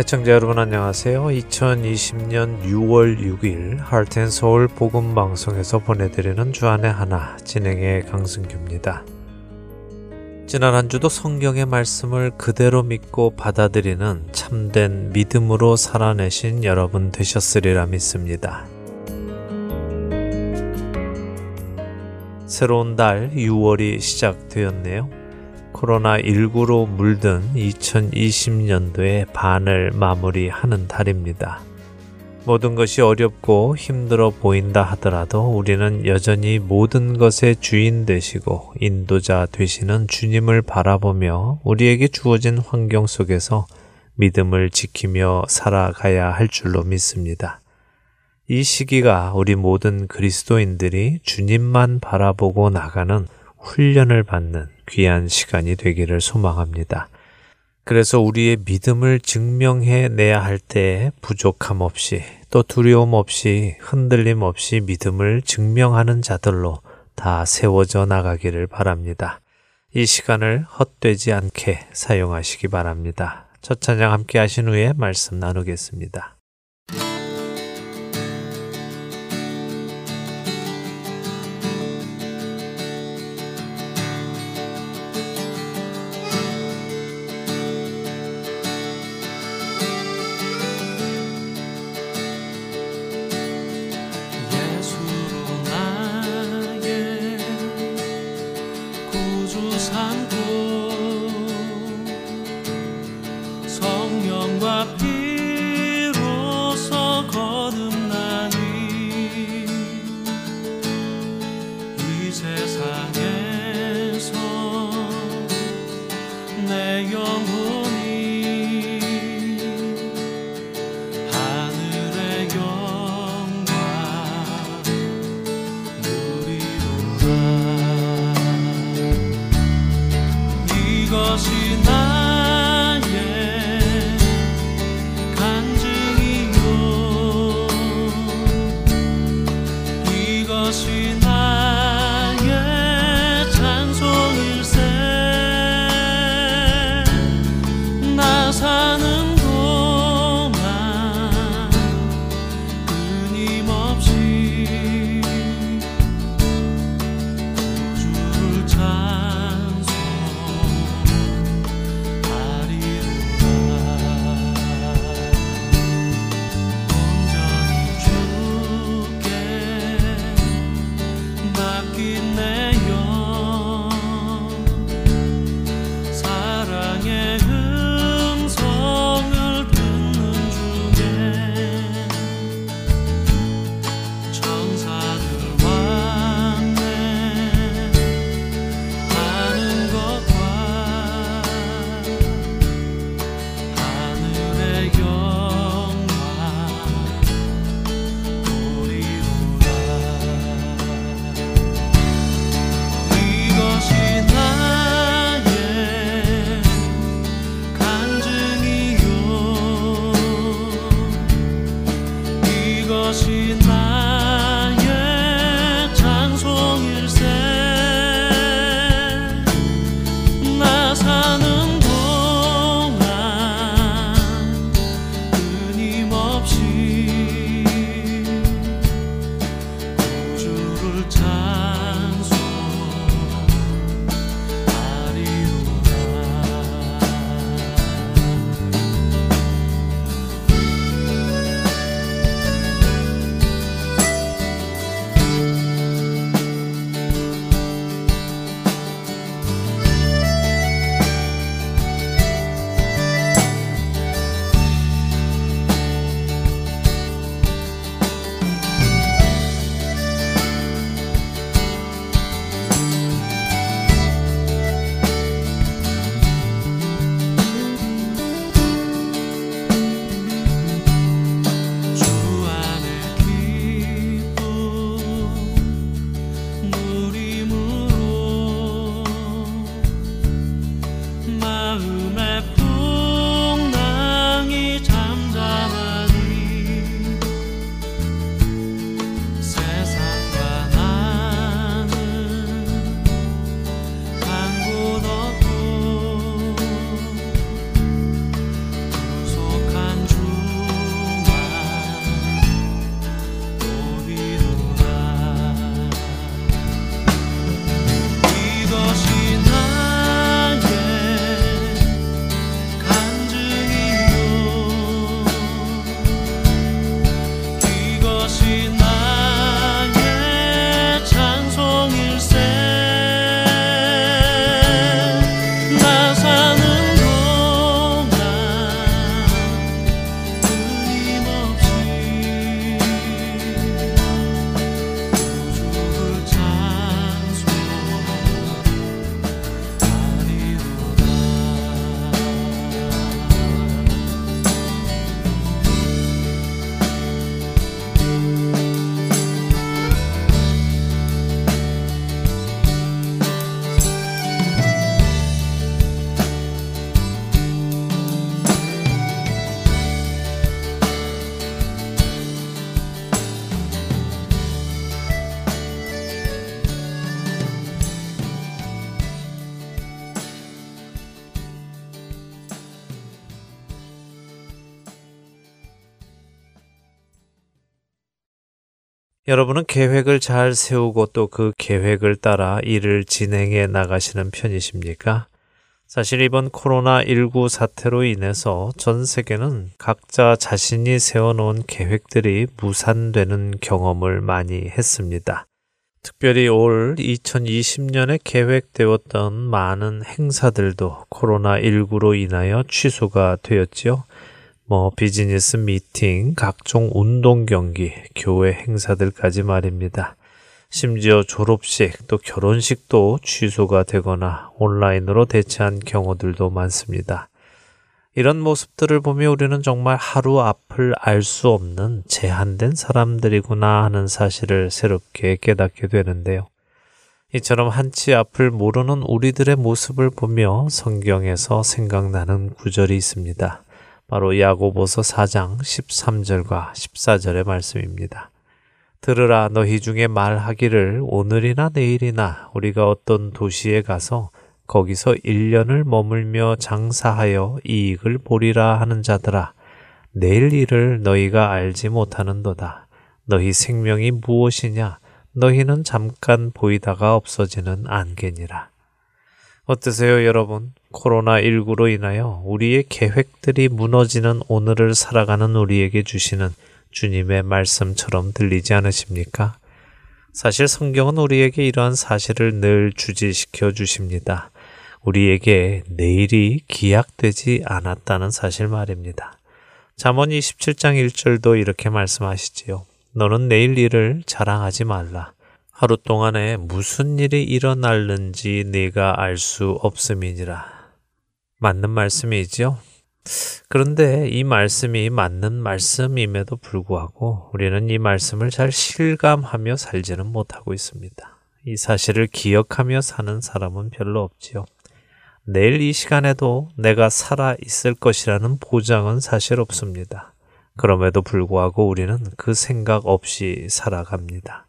애청자 여러분 안녕하세요. 2020년 6월 6일 하트앤서울 복음방송에서 보내드리는 주안의 하나 진행의 강승규입니다. 지난 한 주도 성경의 말씀을 그대로 믿고 받아들이는 참된 믿음으로 살아내신 여러분 되셨으리라 믿습니다. 새로운 달 6월이 시작되었네요. 코로나19로 물든 2020년도의 반을 마무리하는 달입니다. 모든 것이 어렵고 힘들어 보인다 하더라도 우리는 여전히 모든 것의 주인 되시고 인도자 되시는 주님을 바라보며 우리에게 주어진 환경 속에서 믿음을 지키며 살아가야 할 줄로 믿습니다. 이 시기가 우리 모든 그리스도인들이 주님만 바라보고 나가는 훈련을 받는 귀한 시간이 되기를 소망합니다. 그래서 우리의 믿음을 증명해 내야 할 때에 부족함 없이 또 두려움 없이 흔들림 없이 믿음을 증명하는 자들로 다 세워져 나가기를 바랍니다. 이 시간을 헛되지 않게 사용하시기 바랍니다. 첫 찬양 함께 하신 후에 말씀 나누겠습니다. 여러분은 계획을 잘 세우고 또 그 계획을 따라 일을 진행해 나가시는 편이십니까? 사실 이번 코로나19 사태로 인해서 전 세계는 각자 자신이 세워놓은 계획들이 무산되는 경험을 많이 했습니다. 특별히 올 2020년에 계획되었던 많은 행사들도 코로나19로 인하여 취소가 되었지요. 뭐 비즈니스 미팅, 각종 운동 경기, 교회 행사들까지 말입니다. 심지어 졸업식 또 결혼식도 취소가 되거나 온라인으로 대체한 경우들도 많습니다. 이런 모습들을 보며 우리는 정말 하루 앞을 알 수 없는 제한된 사람들이구나 하는 사실을 새롭게 깨닫게 되는데요. 이처럼 한치 앞을 모르는 우리들의 모습을 보며 성경에서 생각나는 구절이 있습니다. 바로 야고보서 4장 13절과 14절의 말씀입니다. 들으라 너희 중에 말하기를 오늘이나 내일이나 우리가 어떤 도시에 가서 거기서 1년을 머물며 장사하여 이익을 보리라 하는 자들아 내일 일을 너희가 알지 못하는도다. 너희 생명이 무엇이냐? 너희는 잠깐 보이다가 없어지는 안개니라. 어떠세요, 여러분? 코로나19로 인하여 우리의 계획들이 무너지는 오늘을 살아가는 우리에게 주시는 주님의 말씀처럼 들리지 않으십니까? 사실 성경은 우리에게 이러한 사실을 늘 주지시켜 주십니다. 우리에게 내일이 기약되지 않았다는 사실 말입니다. 잠언 27장 1절도 이렇게 말씀하시지요. 너는 내일 일을 자랑하지 말라. 하루 동안에 무슨 일이 일어날는지 네가 알 수 없음이니라. 맞는 말씀이지요. 그런데 이 말씀이 맞는 말씀임에도 불구하고 우리는 이 말씀을 잘 실감하며 살지는 못하고 있습니다. 이 사실을 기억하며 사는 사람은 별로 없지요. 내일 이 시간에도 내가 살아 있을 것이라는 보장은 사실 없습니다. 그럼에도 불구하고 우리는 그 생각 없이 살아갑니다.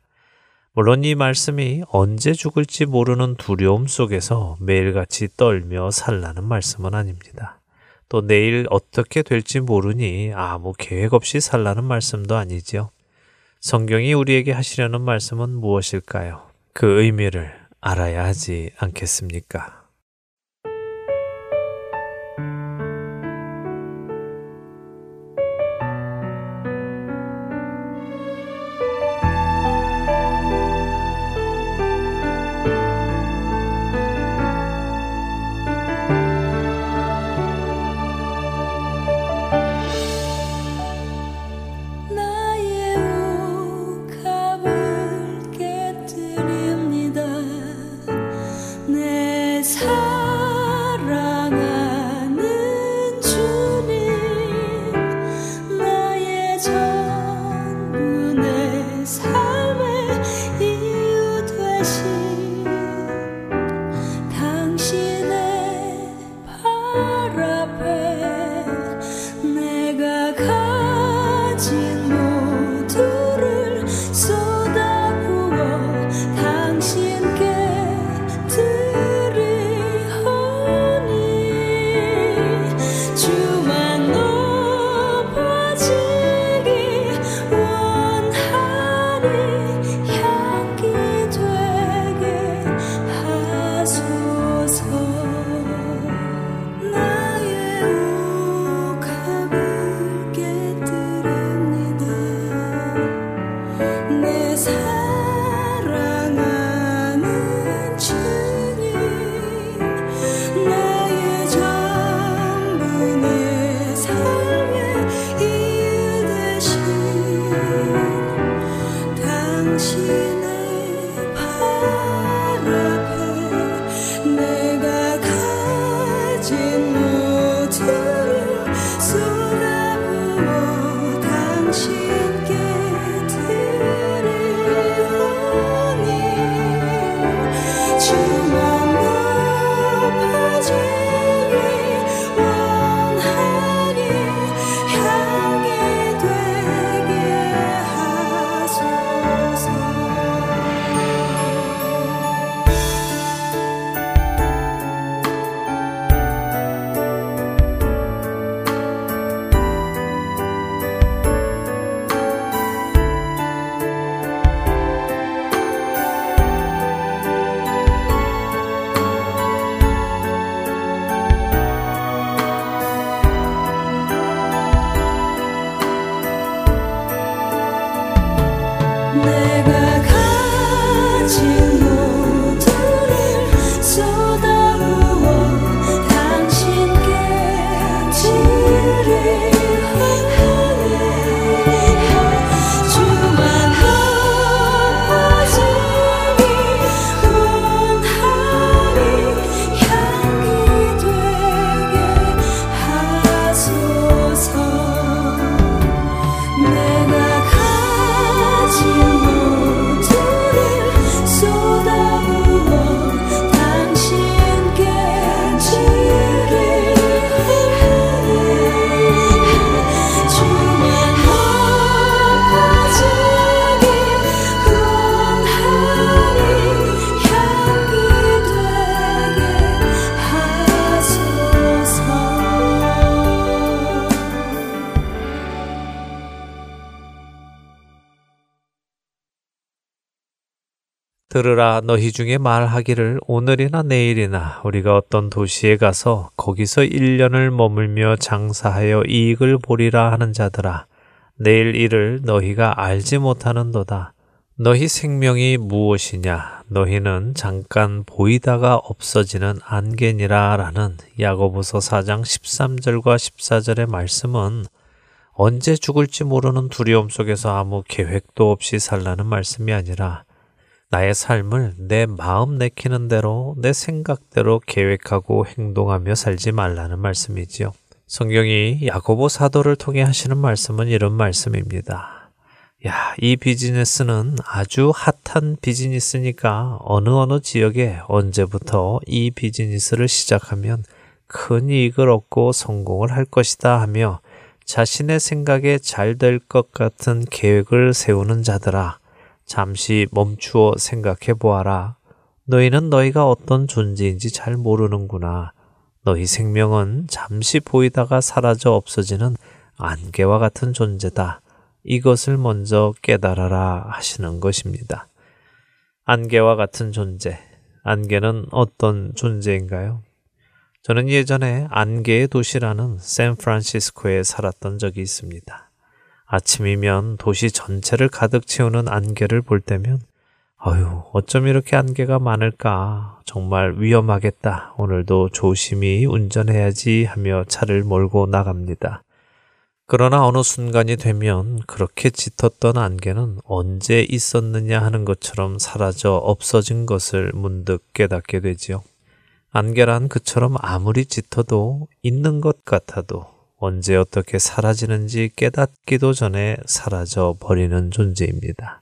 물론 이 말씀이 언제 죽을지 모르는 두려움 속에서 매일같이 떨며 살라는 말씀은 아닙니다. 또 내일 어떻게 될지 모르니 아무 계획 없이 살라는 말씀도 아니지요. 성경이 우리에게 하시려는 말씀은 무엇일까요? 그 의미를 알아야 하지 않겠습니까? 들으라 너희 중에 말하기를 오늘이나 내일이나 우리가 어떤 도시에 가서 거기서 1년을 머물며 장사하여 이익을 보리라 하는 자들아 내일 일을 너희가 알지 못하는도다. 너희 생명이 무엇이냐? 너희는 잠깐 보이다가 없어지는 안개니라 라는 야고보서 4장 13절과 14절의 말씀은 언제 죽을지 모르는 두려움 속에서 아무 계획도 없이 살라는 말씀이 아니라 나의 삶을 내 마음 내키는 대로 내 생각대로 계획하고 행동하며 살지 말라는 말씀이지요. 성경이 야고보 사도를 통해 하시는 말씀은 이런 말씀입니다. 야, 이 비즈니스는 아주 핫한 비즈니스니까 어느 어느 지역에 언제부터 이 비즈니스를 시작하면 큰 이익을 얻고 성공을 할 것이다 하며 자신의 생각에 잘 될 것 같은 계획을 세우는 자들아, 잠시 멈추어 생각해 보아라. 너희는 너희가 어떤 존재인지 잘 모르는구나. 너희 생명은 잠시 보이다가 사라져 없어지는 안개와 같은 존재다. 이것을 먼저 깨달아라 하시는 것입니다. 안개와 같은 존재. 안개는 어떤 존재인가요? 저는 예전에 안개의 도시라는 샌프란시스코에 살았던 적이 있습니다. 아침이면 도시 전체를 가득 채우는 안개를 볼 때면 아유, 어쩜 이렇게 안개가 많을까? 정말 위험하겠다. 오늘도 조심히 운전해야지 하며 차를 몰고 나갑니다. 그러나 어느 순간이 되면 그렇게 짙었던 안개는 언제 있었느냐 하는 것처럼 사라져 없어진 것을 문득 깨닫게 되지요. 안개란 그처럼 아무리 짙어도 있는 것 같아도 언제 어떻게 사라지는지 깨닫기도 전에 사라져 버리는 존재입니다.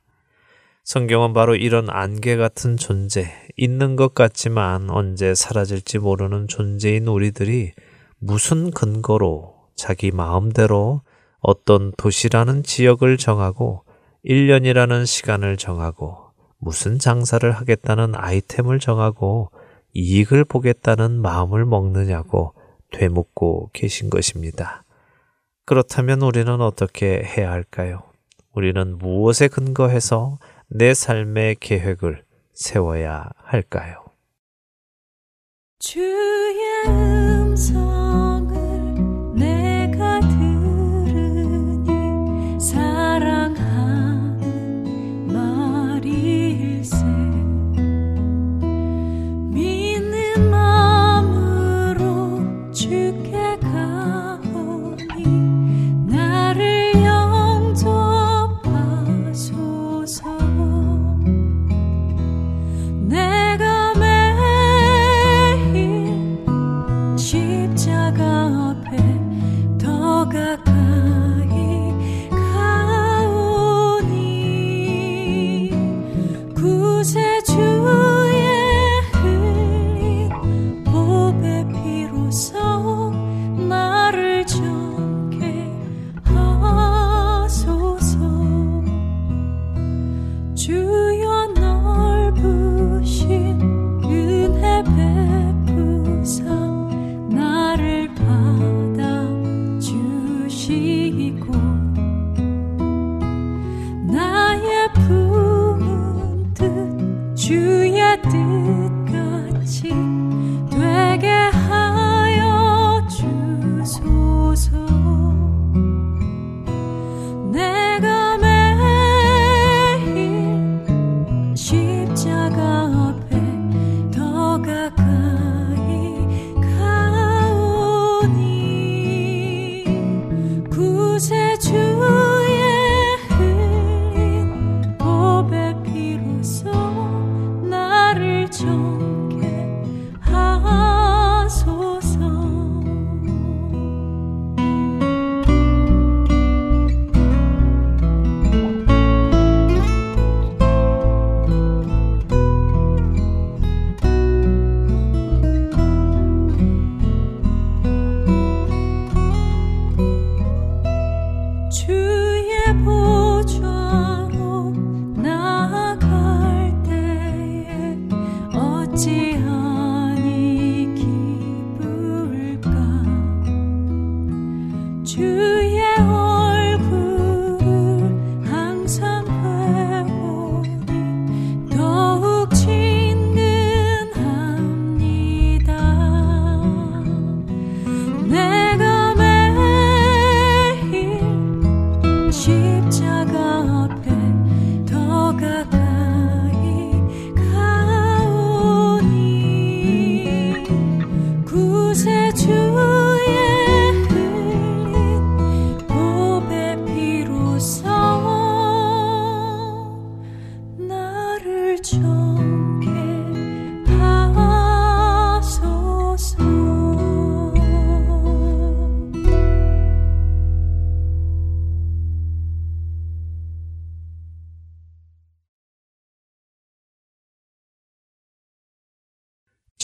성경은 바로 이런 안개 같은 존재, 있는 것 같지만 언제 사라질지 모르는 존재인 우리들이 무슨 근거로 자기 마음대로 어떤 도시라는 지역을 정하고 1년이라는 시간을 정하고 무슨 장사를 하겠다는 아이템을 정하고 이익을 보겠다는 마음을 먹느냐고 되묻고 계신 것입니다. 그렇다면 우리는 어떻게 해야 할까요? 우리는 무엇에 근거해서 내 삶의 계획을 세워야 할까요? 주의 음성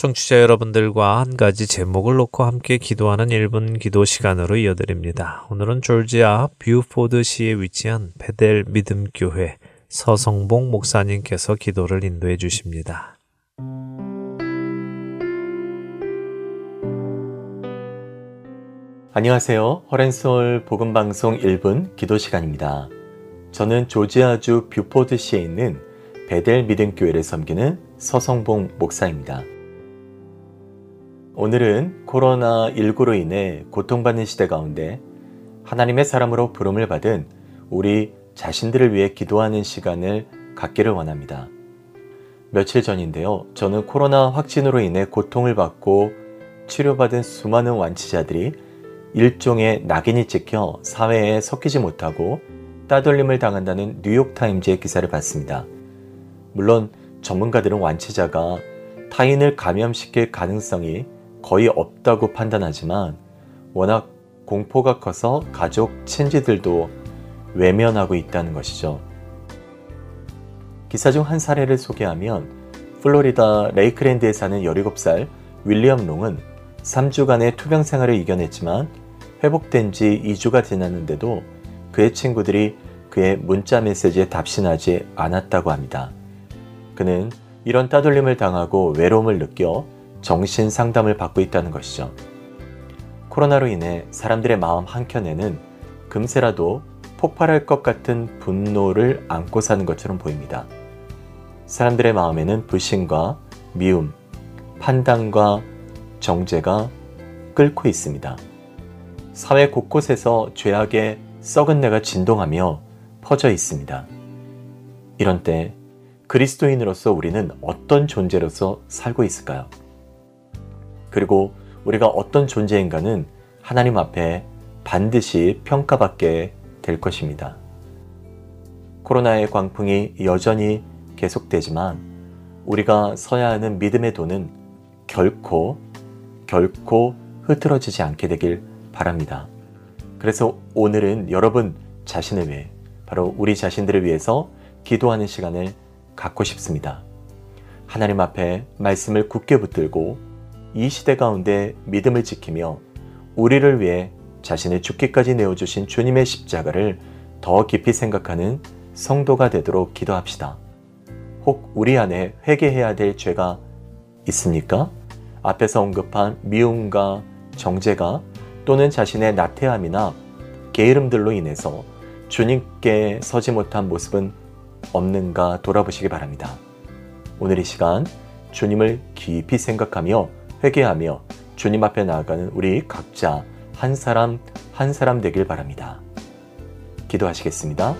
청취자 여러분들과 한 가지 제목을 놓고 함께 기도하는 1분 기도 시간으로 이어드립니다. 오늘은 조지아 뷰포드 시에 위치한 벧엘 믿음교회 서성봉 목사님께서 기도를 인도해 주십니다. 안녕하세요. Heart and Soul 복음방송 1분 기도 시간입니다. 저는 조지아주 뷰포드시에 있는 베델 믿음교회를 섬기는 서성봉 목사입니다. 오늘은 코로나19로 인해 고통받는 시대 가운데 하나님의 사람으로 부름을 받은 우리 자신들을 위해 기도하는 시간을 갖기를 원합니다. 며칠 전인데요. 저는 코로나 확진으로 인해 고통을 받고 치료받은 수많은 완치자들이 일종의 낙인이 찍혀 사회에 섞이지 못하고 따돌림을 당한다는 뉴욕타임즈의 기사를 봤습니다. 물론 전문가들은 완치자가 타인을 감염시킬 가능성이 거의 없다고 판단하지만 워낙 공포가 커서 가족, 친지들도 외면하고 있다는 것이죠. 기사 중 한 사례를 소개하면 플로리다 레이크랜드에 사는 17살 윌리엄 롱은 3주간의 투병 생활을 이겨냈지만 회복된 지 2주가 지났는데도 그의 친구들이 그의 문자 메시지에 답신하지 않았다고 합니다. 그는 이런 따돌림을 당하고 외로움을 느껴 정신 상담을 받고 있다는 것이죠. 코로나로 인해 사람들의 마음 한켠에는 금세라도 폭발할 것 같은 분노를 안고 사는 것처럼 보입니다. 사람들의 마음에는 불신과 미움, 판단과 정죄가 끓고 있습니다. 사회 곳곳에서 죄악의 썩은 내가 진동하며 퍼져 있습니다. 이런 때 그리스도인으로서 우리는 어떤 존재로서 살고 있을까요? 그리고 우리가 어떤 존재인가는 하나님 앞에 반드시 평가받게 될 것입니다. 코로나의 광풍이 여전히 계속되지만 우리가 서야 하는 믿음의 도는 결코, 결코 흐트러지지 않게 되길 바랍니다. 그래서 오늘은 여러분 자신을 위해, 바로 우리 자신들을 위해서 기도하는 시간을 갖고 싶습니다. 하나님 앞에 말씀을 굳게 붙들고 이 시대 가운데 믿음을 지키며 우리를 위해 자신의 죽기까지 내어주신 주님의 십자가를 더 깊이 생각하는 성도가 되도록 기도합시다. 혹 우리 안에 회개해야 될 죄가 있습니까? 앞에서 언급한 미움과 정죄가 또는 자신의 나태함이나 게으름들로 인해서 주님께 서지 못한 모습은 없는가 돌아보시기 바랍니다. 오늘 이 시간 주님을 깊이 생각하며 회개하며 주님 앞에 나아가는 우리 각자 한 사람 한 사람 되길 바랍니다. 기도하시겠습니다.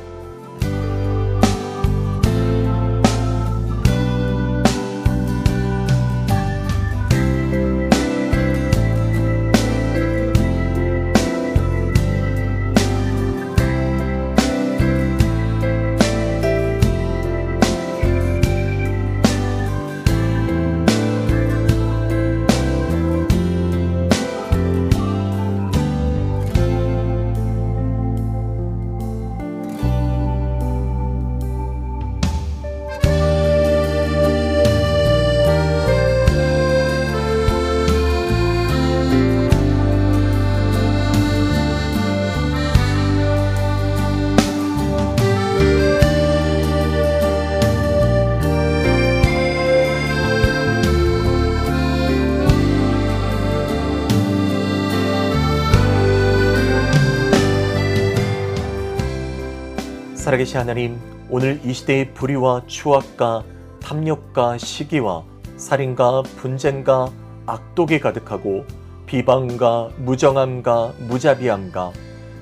아계신 하나님, 오늘 이 시대의 불의와 추악과 탐욕과 시기와 살인과 분쟁과 악독이 가득하고 비방과 무정함과 무자비함과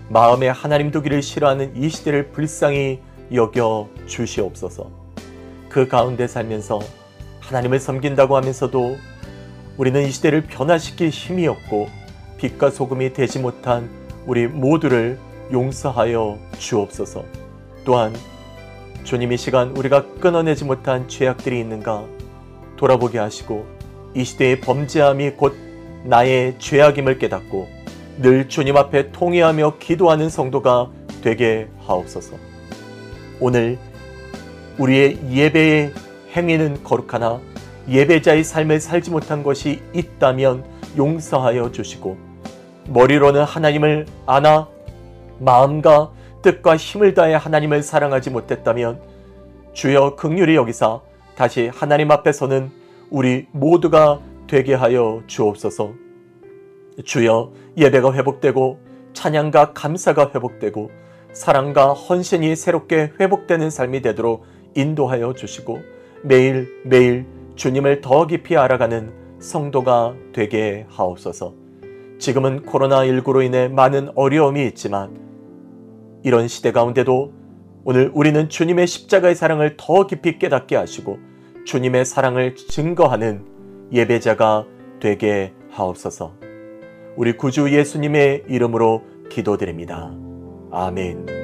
마음에 하나님 두기를 싫어하는 이 시대를 불쌍히 여겨 주시옵소서. 그 가운데 살면서 하나님을 섬긴다고 하면서도 우리는 이 시대를 변화시킬 힘이 없고 빛과 소금이 되지 못한 우리 모두를 용서하여 주옵소서. 또한 주님 이 시간 우리가 끊어내지 못한 죄악들이 있는가 돌아보게 하시고 이 시대의 범죄함이 곧 나의 죄악임을 깨닫고 늘 주님 앞에 통회하며 기도하는 성도가 되게 하옵소서. 오늘 우리의 예배의 행위는 거룩하나 예배자의 삶을 살지 못한 것이 있다면 용서하여 주시고 머리로는 하나님을 아나 마음과 뜻과 힘을 다해 하나님을 사랑하지 못했다면 주여 극률이 여기사 다시 하나님 앞에서는 우리 모두가 되게 하여 주옵소서. 주여 예배가 회복되고 찬양과 감사가 회복되고 사랑과 헌신이 새롭게 회복되는 삶이 되도록 인도하여 주시고 매일 매일 주님을 더 깊이 알아가는 성도가 되게 하옵소서. 지금은 코로나19로 인해 많은 어려움이 있지만 이런 시대 가운데도 오늘 우리는 주님의 십자가의 사랑을 더 깊이 깨닫게 하시고 주님의 사랑을 증거하는 예배자가 되게 하옵소서. 우리 구주 예수님의 이름으로 기도드립니다. 아멘.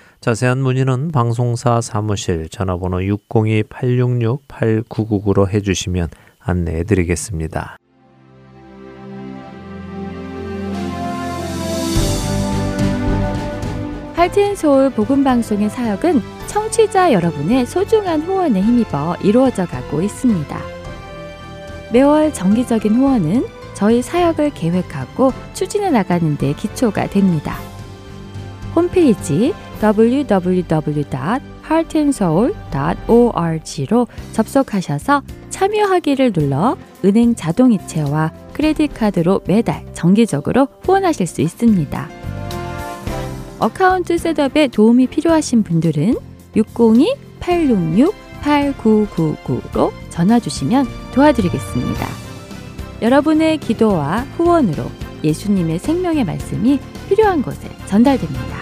자세한 문의는 방송사 사무실 전화번호 602-866-8999로 해주시면 안내해 드리겠습니다. 할튼 서울 복음 방송의 사역은 청취자 여러분의 소중한 후원에 힘입어 이루어져 가고 있습니다. 매월 정기적인 후원은 저희 사역을 계획하고 추진해 나가는 데 기초가 됩니다. 홈페이지 www.heartandsoul.org로 접속하셔서 참여하기를 눌러 은행 자동이체와 credit card로 매달 정기적으로 후원하실 수 있습니다. account setup에 도움이 필요하신 분들은 602-866-8999로 전화 주시면 도와드리겠습니다. 여러분의 기도와 후원으로 예수님의 생명의 말씀이 필요한 곳에 전달됩니다.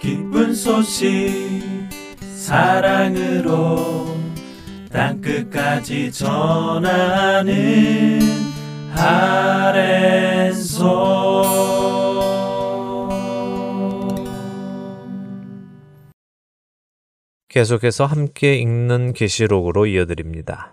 기쁜 소식 사랑으로 땅끝까지 전하는 아랜소 계속해서 함께 읽는 계시록으로 이어드립니다.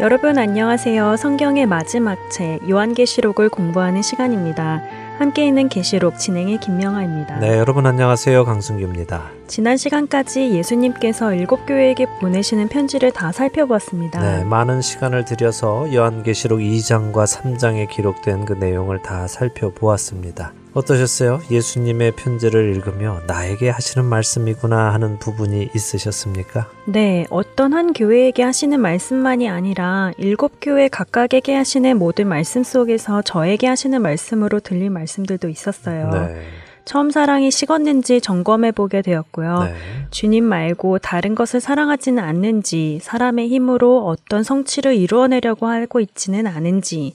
여러분 안녕하세요. 성경의 마지막 책 요한계시록을 공부하는 시간입니다. 함께 있는 계시록 진행의 김명아입니다. 네, 여러분 안녕하세요. 강승규입니다. 지난 시간까지 예수님께서 일곱 교회에게 보내시는 편지를 다 살펴보았습니다. 네, 많은 시간을 들여서 요한계시록 2장과 3장에 기록된 그 내용을 다 살펴보았습니다. 어떠셨어요? 예수님의 편지를 읽으며 나에게 하시는 말씀이구나 하는 부분이 있으셨습니까? 네, 어떤 한 교회에게 하시는 말씀만이 아니라 일곱 교회 각각에게 하시는 모든 말씀 속에서 저에게 하시는 말씀으로 들릴 말씀들도 있었어요. 네. 처음 사랑이 식었는지 점검해 보게 되었고요. 네. 주님 말고 다른 것을 사랑하지는 않는지, 사람의 힘으로 어떤 성취를 이루어내려고 하고 있지는 않은지,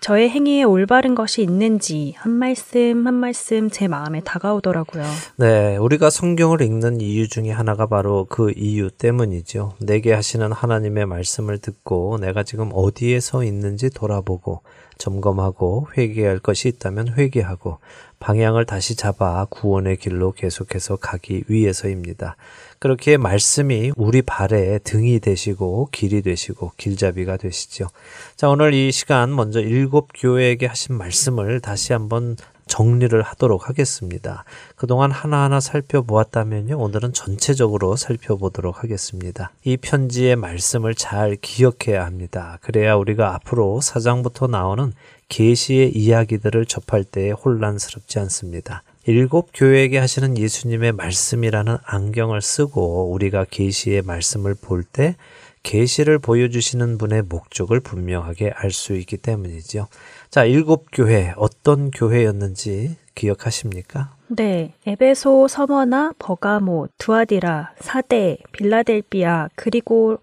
저의 행위에 올바른 것이 있는지 한 말씀 한 말씀 제 마음에 다가오더라고요. 네, 우리가 성경을 읽는 이유 중에 하나가 바로 그 이유 때문이죠. 내게 하시는 하나님의 말씀을 듣고 내가 지금 어디에 서 있는지 돌아보고 점검하고 회개할 것이 있다면 회개하고 방향을 다시 잡아 구원의 길로 계속해서 가기 위해서입니다. 그렇게 말씀이 우리 발에 등이 되시고 길이 되시고 길잡이가 되시죠. 자, 오늘 이 시간 먼저 일곱 교회에게 하신 말씀을 다시 한번 정리를 하도록 하겠습니다. 그동안 하나하나 살펴보았다면요. 오늘은 전체적으로 살펴보도록 하겠습니다. 이 편지의 말씀을 잘 기억해야 합니다. 그래야 우리가 앞으로 사장부터 나오는 계시의 이야기들을 접할 때 혼란스럽지 않습니다. 일곱 교회에게 하시는 예수님의 말씀이라는 안경을 쓰고 우리가 계시의 말씀을 볼 때 계시를 보여주시는 분의 목적을 분명하게 알 수 있기 때문이죠. 자, 일곱 교회 어떤 교회였는지 기억하십니까? 네, 에베소, 서머나, 버가모, 두아디라, 사대, 빌라델비아, 그리고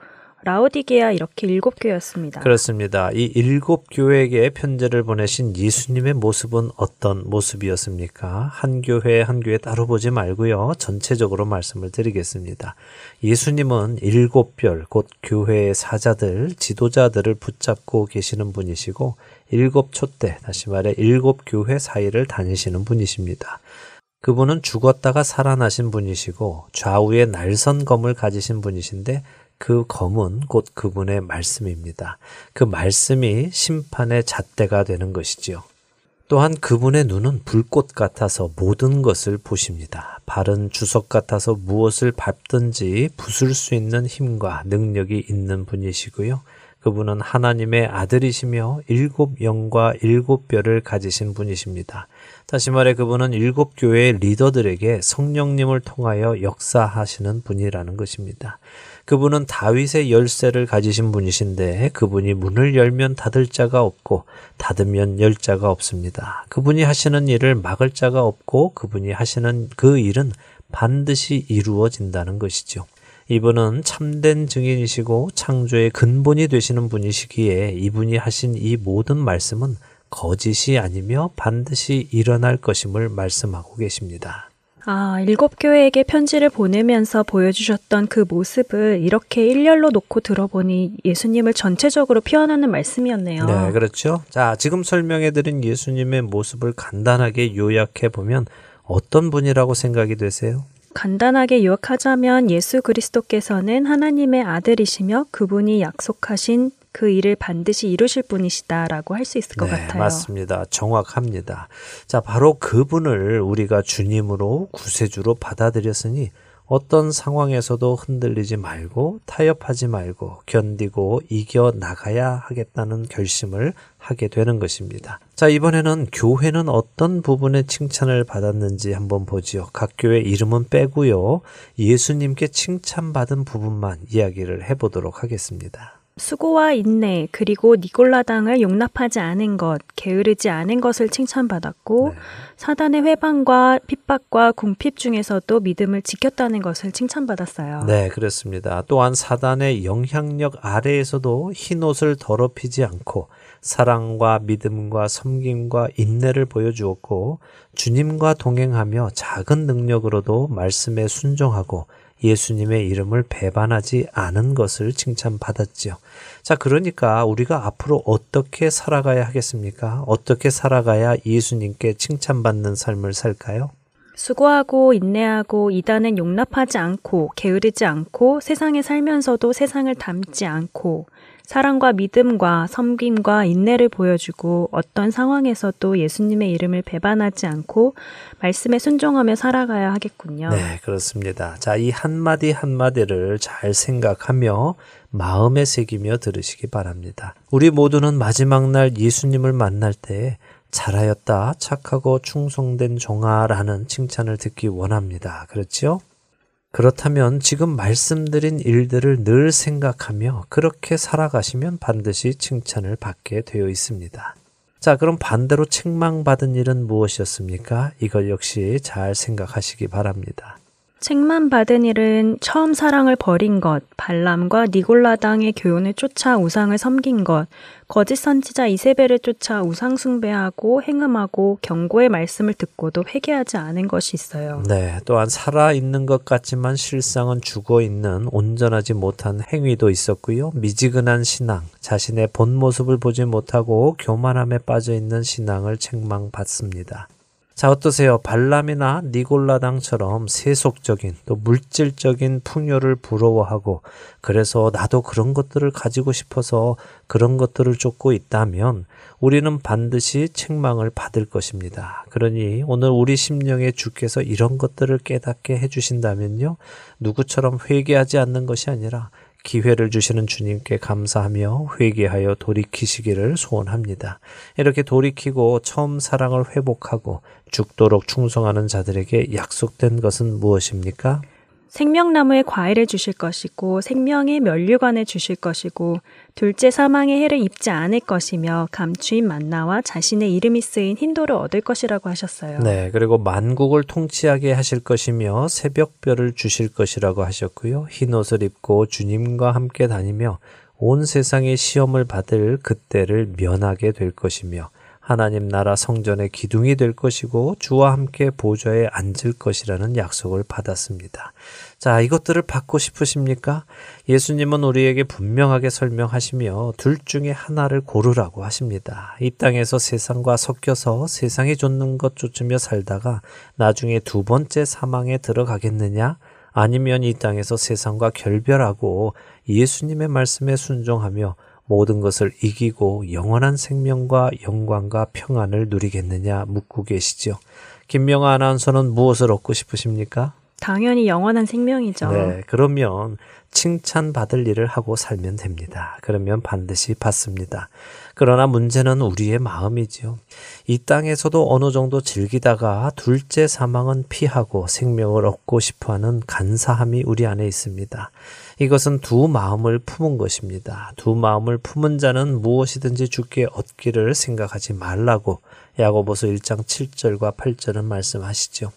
라오디게아 이렇게 일곱 교였습니다. 그렇습니다. 이 일곱 교회에게 편지를 보내신 예수님의 모습은 어떤 모습이었습니까? 한 교회 한 교회 따로 보지 말고요. 전체적으로 말씀을 드리겠습니다. 예수님은 일곱 별, 곧 교회의 사자들, 지도자들을 붙잡고 계시는 분이시고 일곱 촛대, 다시 말해 일곱 교회 사이를 다니시는 분이십니다. 그분은 죽었다가 살아나신 분이시고 좌우에 날선 검을 가지신 분이신데 그 검은 곧 그분의 말씀입니다. 그 말씀이 심판의 잣대가 되는 것이지요. 또한 그분의 눈은 불꽃 같아서 모든 것을 보십니다. 발은 주석 같아서 무엇을 밟든지 부술 수 있는 힘과 능력이 있는 분이시고요. 그분은 하나님의 아들이시며 일곱 영과 일곱 뼈를 가지신 분이십니다. 다시 말해 그분은 일곱 교회의 리더들에게 성령님을 통하여 역사하시는 분이라는 것입니다. 그분은 다윗의 열쇠를 가지신 분이신데 그분이 문을 열면 닫을 자가 없고 닫으면 열 자가 없습니다. 그분이 하시는 일을 막을 자가 없고 그분이 하시는 그 일은 반드시 이루어진다는 것이죠. 이분은 참된 증인이시고 창조의 근본이 되시는 분이시기에 이분이 하신 이 모든 말씀은 거짓이 아니며 반드시 일어날 것임을 말씀하고 계십니다. 아, 일곱 교회에게 편지를 보내면서 보여주셨던 그 모습을 이렇게 일렬로 놓고 들어보니 예수님을 전체적으로 표현하는 말씀이었네요. 네, 그렇죠. 자, 지금 설명해드린 예수님의 모습을 간단하게 요약해 보면 어떤 분이라고 생각이 되세요? 간단하게 요약하자면 예수 그리스도께서는 하나님의 아들이시며 그분이 약속하신 그 일을 반드시 이루실 분이시다라고 할 수 있을 것 네, 같아요. 맞습니다. 정확합니다. 자, 바로 그분을 우리가 주님으로 구세주로 받아들였으니 어떤 상황에서도 흔들리지 말고 타협하지 말고 견디고 이겨 나가야 하겠다는 결심을 하게 되는 것입니다. 자, 이번에는 교회는 어떤 부분에 칭찬을 받았는지 한번 보지요. 각 교회 이름은 빼고요. 예수님께 칭찬받은 부분만 이야기를 해보도록 하겠습니다. 수고와 인내 그리고 니골라당을 용납하지 않은 것, 게으르지 않은 것을 칭찬받았고 네. 사단의 회방과 핍박과 궁핍 중에서도 믿음을 지켰다는 것을 칭찬받았어요. 네, 그렇습니다. 또한 사단의 영향력 아래에서도 흰 옷을 더럽히지 않고 사랑과 믿음과 섬김과 인내를 보여주었고 주님과 동행하며 작은 능력으로도 말씀에 순종하고 예수님의 이름을 배반하지 않은 것을 칭찬받았지요. 자, 그러니까 우리가 앞으로 어떻게 살아가야 하겠습니까? 어떻게 살아가야 예수님께 칭찬받는 삶을 살까요? 수고하고 인내하고 이단은 용납하지 않고 게으르지 않고 세상에 살면서도 세상을 닮지 않고 사랑과 믿음과 섬김과 인내를 보여주고 어떤 상황에서도 예수님의 이름을 배반하지 않고 말씀에 순종하며 살아가야 하겠군요. 네, 그렇습니다. 자, 이 한마디 한마디를 잘 생각하며 마음에 새기며 들으시기 바랍니다. 우리 모두는 마지막 날 예수님을 만날 때 잘하였다, 착하고 충성된 종아라는 칭찬을 듣기 원합니다. 그렇죠? 그렇다면 지금 말씀드린 일들을 늘 생각하며 그렇게 살아가시면 반드시 칭찬을 받게 되어 있습니다. 자, 그럼 반대로 책망받은 일은 무엇이었습니까? 이걸 역시 잘 생각하시기 바랍니다. 책만 받은 일은 처음 사랑을 버린 것, 발람과 니골라당의 교훈을 쫓아 우상을 섬긴 것, 거짓 선지자 이세벨을 쫓아 우상 숭배하고 행음하고 경고의 말씀을 듣고도 회개하지 않은 것이 있어요. 네, 또한 살아 있는 것 같지만 실상은 죽어 있는 온전하지 못한 행위도 있었고요. 미지근한 신앙, 자신의 본 모습을 보지 못하고 교만함에 빠져 있는 신앙을 책망받습니다. 자, 어떠세요? 발람이나 니골라당처럼 세속적인 또 물질적인 풍요를 부러워하고 그래서 나도 그런 것들을 가지고 싶어서 그런 것들을 쫓고 있다면 우리는 반드시 책망을 받을 것입니다. 그러니 오늘 우리 심령에 주께서 이런 것들을 깨닫게 해주신다면요. 누구처럼 회개하지 않는 것이 아니라 기회를 주시는 주님께 감사하며 회개하여 돌이키시기를 소원합니다. 이렇게 돌이키고 처음 사랑을 회복하고 죽도록 충성하는 자들에게 약속된 것은 무엇입니까? 생명나무의 과일을 주실 것이고 생명의 면류관을 주실 것이고 둘째 사망의 해를 입지 않을 것이며 감추인 만나와 자신의 이름이 쓰인 흰돌을 얻을 것이라고 하셨어요. 네, 그리고 만국을 통치하게 하실 것이며 새벽별을 주실 것이라고 하셨고요. 흰 옷을 입고 주님과 함께 다니며 온 세상의 시험을 받을 그때를 면하게 될 것이며 하나님 나라 성전의 기둥이 될 것이고 주와 함께 보좌에 앉을 것이라는 약속을 받았습니다. 자, 이것들을 받고 싶으십니까? 예수님은 우리에게 분명하게 설명하시며 둘 중에 하나를 고르라고 하십니다. 이 땅에서 세상과 섞여서 세상이 쫓는 것 쫓으며 살다가 나중에 두 번째 사망에 들어가겠느냐? 아니면 이 땅에서 세상과 결별하고 예수님의 말씀에 순종하며 모든 것을 이기고 영원한 생명과 영광과 평안을 누리겠느냐 묻고 계시죠. 김명아 아나운서는 무엇을 얻고 싶으십니까? 당연히 영원한 생명이죠. 네, 그러면 칭찬받을 일을 하고 살면 됩니다. 그러면 반드시 받습니다. 그러나 문제는 우리의 마음이지요. 이 땅에서도 어느 정도 즐기다가 둘째 사망은 피하고 생명을 얻고 싶어 하는 간사함이 우리 안에 있습니다. 이것은 두 마음을 품은 것입니다. 두 마음을 품은 자는 무엇이든지 주께 얻기를 생각하지 말라고 야고보서 1장 7절과 8절은 말씀하시죠.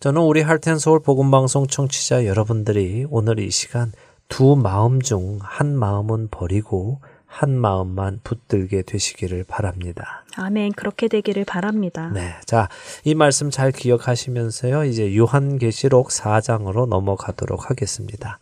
저는 우리 할텐 서울 복음 방송 청취자 여러분들이 오늘 이 시간 두 마음 중 한 마음은 버리고 한 마음만 붙들게 되시기를 바랍니다. 아멘. 그렇게 되기를 바랍니다. 네. 자, 이 말씀 잘 기억하시면서요. 이제 요한계시록 4장으로 넘어가도록 하겠습니다.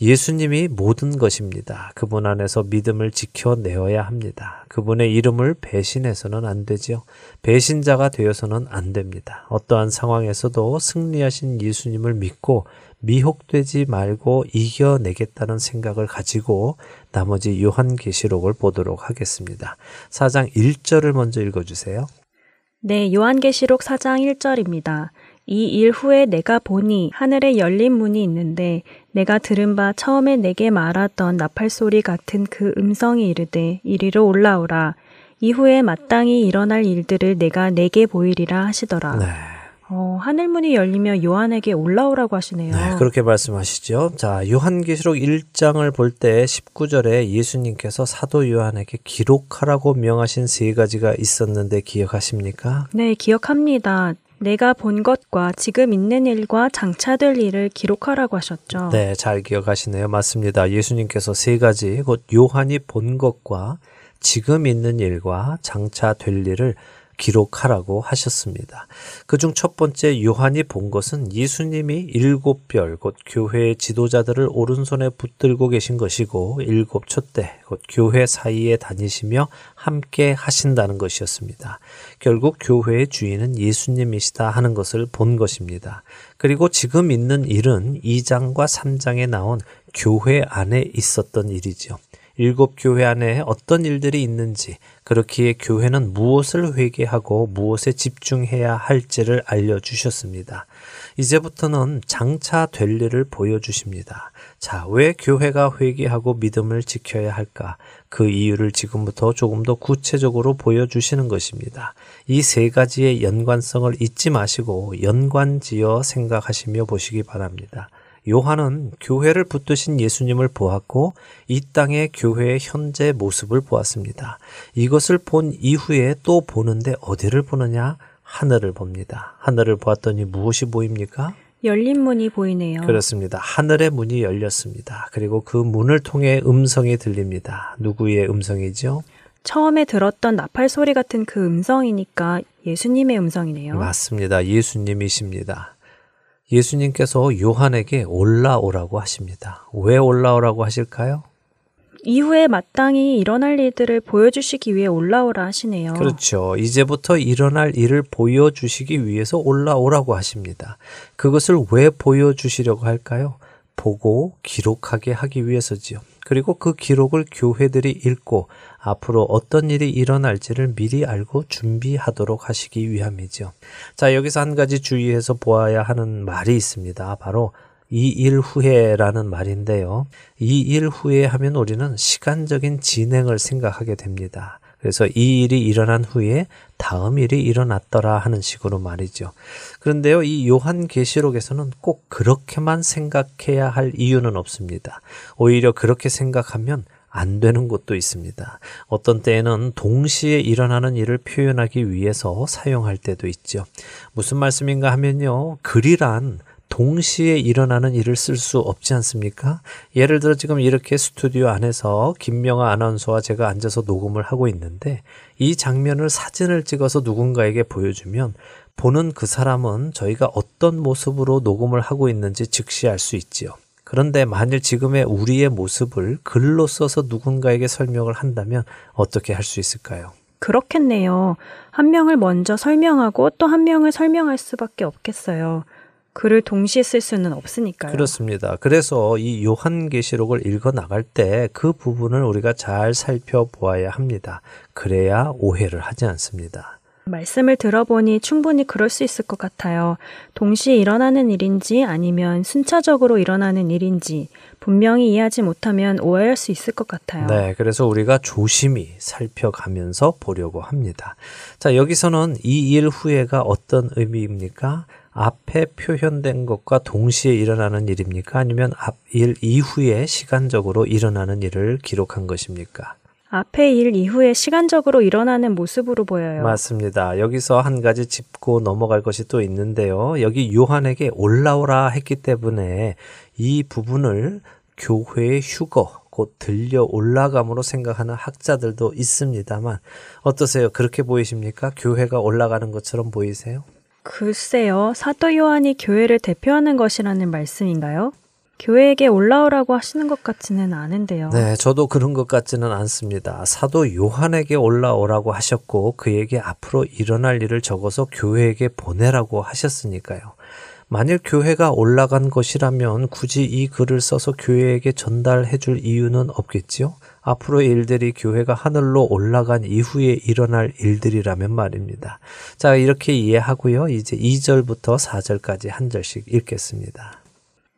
예수님이 모든 것입니다. 그분 안에서 믿음을 지켜내어야 합니다. 그분의 이름을 배신해서는 안 되지요. 배신자가 되어서는 안 됩니다. 어떠한 상황에서도 승리하신 예수님을 믿고 미혹되지 말고 이겨내겠다는 생각을 가지고 나머지 요한계시록을 보도록 하겠습니다. 4장 1절을 먼저 읽어주세요. 네, 요한계시록 4장 1절입니다. 이 일 후에 내가 보니 하늘에 열린 문이 있는데 내가 들은 바 처음에 내게 말하던 나팔 소리 같은 그 음성이 이르되 이리로 올라오라. 이후에 마땅히 일어날 일들을 내가 내게 보이리라 하시더라. 네. 어, 하늘문이 열리며 요한에게 올라오라고 하시네요. 네, 그렇게 말씀하시죠. 자, 요한계시록 1장을 볼 때 19절에 예수님께서 사도 요한에게 기록하라고 명하신 세 가지가 있었는데 기억하십니까? 네, 기억합니다. 내가 본 것과 지금 있는 일과 장차 될 일을 기록하라고 하셨죠. 네, 잘 기억하시네요. 맞습니다. 예수님께서 세 가지, 곧 요한이 본 것과 지금 있는 일과 장차 될 일을 기록하라고 하셨습니다. 그중 첫 번째 요한이 본 것은 예수님이 일곱 별, 곧 교회의 지도자들을 오른손에 붙들고 계신 것이고, 일곱 촛대, 곧 교회 사이에 다니시며 함께 하신다는 것이었습니다. 결국 교회의 주인은 예수님이시다 하는 것을 본 것입니다. 그리고 지금 있는 일은 2장과 3장에 나온 교회 안에 있었던 일이죠. 일곱 교회 안에 어떤 일들이 있는지, 그렇기에 교회는 무엇을 회개하고 무엇에 집중해야 할지를 알려주셨습니다. 이제부터는 장차 될 일을 보여주십니다. 자, 왜 교회가 회개하고 믿음을 지켜야 할까? 그 이유를 지금부터 조금 더 구체적으로 보여주시는 것입니다. 이 세 가지의 연관성을 잊지 마시고 연관지어 생각하시며 보시기 바랍니다. 요한은 교회를 붙드신 예수님을 보았고 이 땅의 교회의 현재 모습을 보았습니다. 이것을 본 이후에 또 보는데 어디를 보느냐? 하늘을 봅니다. 하늘을 보았더니 무엇이 보입니까? 열린 문이 보이네요. 그렇습니다. 하늘의 문이 열렸습니다. 그리고 그 문을 통해 음성이 들립니다. 누구의 음성이죠? 처음에 들었던 나팔 소리 같은 그 음성이니까 예수님의 음성이네요. 맞습니다. 예수님이십니다. 예수님께서 요한에게 올라오라고 하십니다. 왜 올라오라고 하실까요? 이후에 마땅히 일어날 일들을 보여주시기 위해 올라오라 하시네요. 그렇죠. 이제부터 일어날 일을 보여주시기 위해서 올라오라고 하십니다. 그것을 왜 보여주시려고 할까요? 보고 기록하게 하기 위해서지요. 그리고 그 기록을 교회들이 읽고 앞으로 어떤 일이 일어날지를 미리 알고 준비하도록 하시기 위함이죠. 자, 여기서 한 가지 주의해서 보아야 하는 말이 있습니다. 바로 이일 후에라는 말인데요. 이 일 후에 하면 우리는 시간적인 진행을 생각하게 됩니다. 그래서 이 일이 일어난 후에 다음 일이 일어났더라 하는 식으로 말이죠. 그런데요, 이 요한계시록에서는 꼭 그렇게만 생각해야 할 이유는 없습니다. 오히려 그렇게 생각하면 안 되는 곳도 있습니다. 어떤 때에는 동시에 일어나는 일을 표현하기 위해서 사용할 때도 있죠. 무슨 말씀인가 하면요. 글이란 동시에 일어나는 일을 쓸 수 없지 않습니까? 예를 들어 지금 이렇게 스튜디오 안에서 김명아 아나운서와 제가 앉아서 녹음을 하고 있는데 이 장면을 사진을 찍어서 누군가에게 보여주면 보는 그 사람은 저희가 어떤 모습으로 녹음을 하고 있는지 즉시 알 수 있지요. 그런데 만일 지금의 우리의 모습을 글로 써서 누군가에게 설명을 한다면 어떻게 할 수 있을까요? 그렇겠네요. 한 명을 먼저 설명하고 또 한 명을 설명할 수밖에 없겠어요. 글을 동시에 쓸 수는 없으니까요. 그렇습니다. 그래서 이 요한계시록을 읽어 나갈 때 그 부분을 우리가 잘 살펴보아야 합니다. 그래야 오해를 하지 않습니다. 말씀을 들어보니 충분히 그럴 수 있을 것 같아요. 동시에 일어나는 일인지 아니면 순차적으로 일어나는 일인지 분명히 이해하지 못하면 오해할 수 있을 것 같아요. 네, 그래서 우리가 조심히 살펴가면서 보려고 합니다. 자, 여기서는 이 일 후에가 어떤 의미입니까? 앞에 표현된 것과 동시에 일어나는 일입니까? 아니면 앞일 이후에 시간적으로 일어나는 일을 기록한 것입니까? 앞의 일 이후에 시간적으로 일어나는 모습으로 보여요. 맞습니다. 여기서 한 가지 짚고 넘어갈 것이 또 있는데요. 여기 요한에게 올라오라 했기 때문에 이 부분을 교회의 휴거, 곧 들려 올라감으로 생각하는 학자들도 있습니다만 어떠세요? 그렇게 보이십니까? 교회가 올라가는 것처럼 보이세요? 글쎄요, 사도 요한이 교회를 대표하는 것이라는 말씀인가요? 교회에게 올라오라고 하시는 것 같지는 않은데요. 네, 저도 그런 것 같지는 않습니다. 사도 요한에게 올라오라고 하셨고 그에게 앞으로 일어날 일을 적어서 교회에게 보내라고 하셨으니까요. 만일 교회가 올라간 것이라면 굳이 이 글을 써서 교회에게 전달해 줄 이유는 없겠지요? 앞으로의 일들이 교회가 하늘로 올라간 이후에 일어날 일들이라면 말입니다. 자, 이렇게 이해하고요. 이제 2절부터 4절까지 한 절씩 읽겠습니다.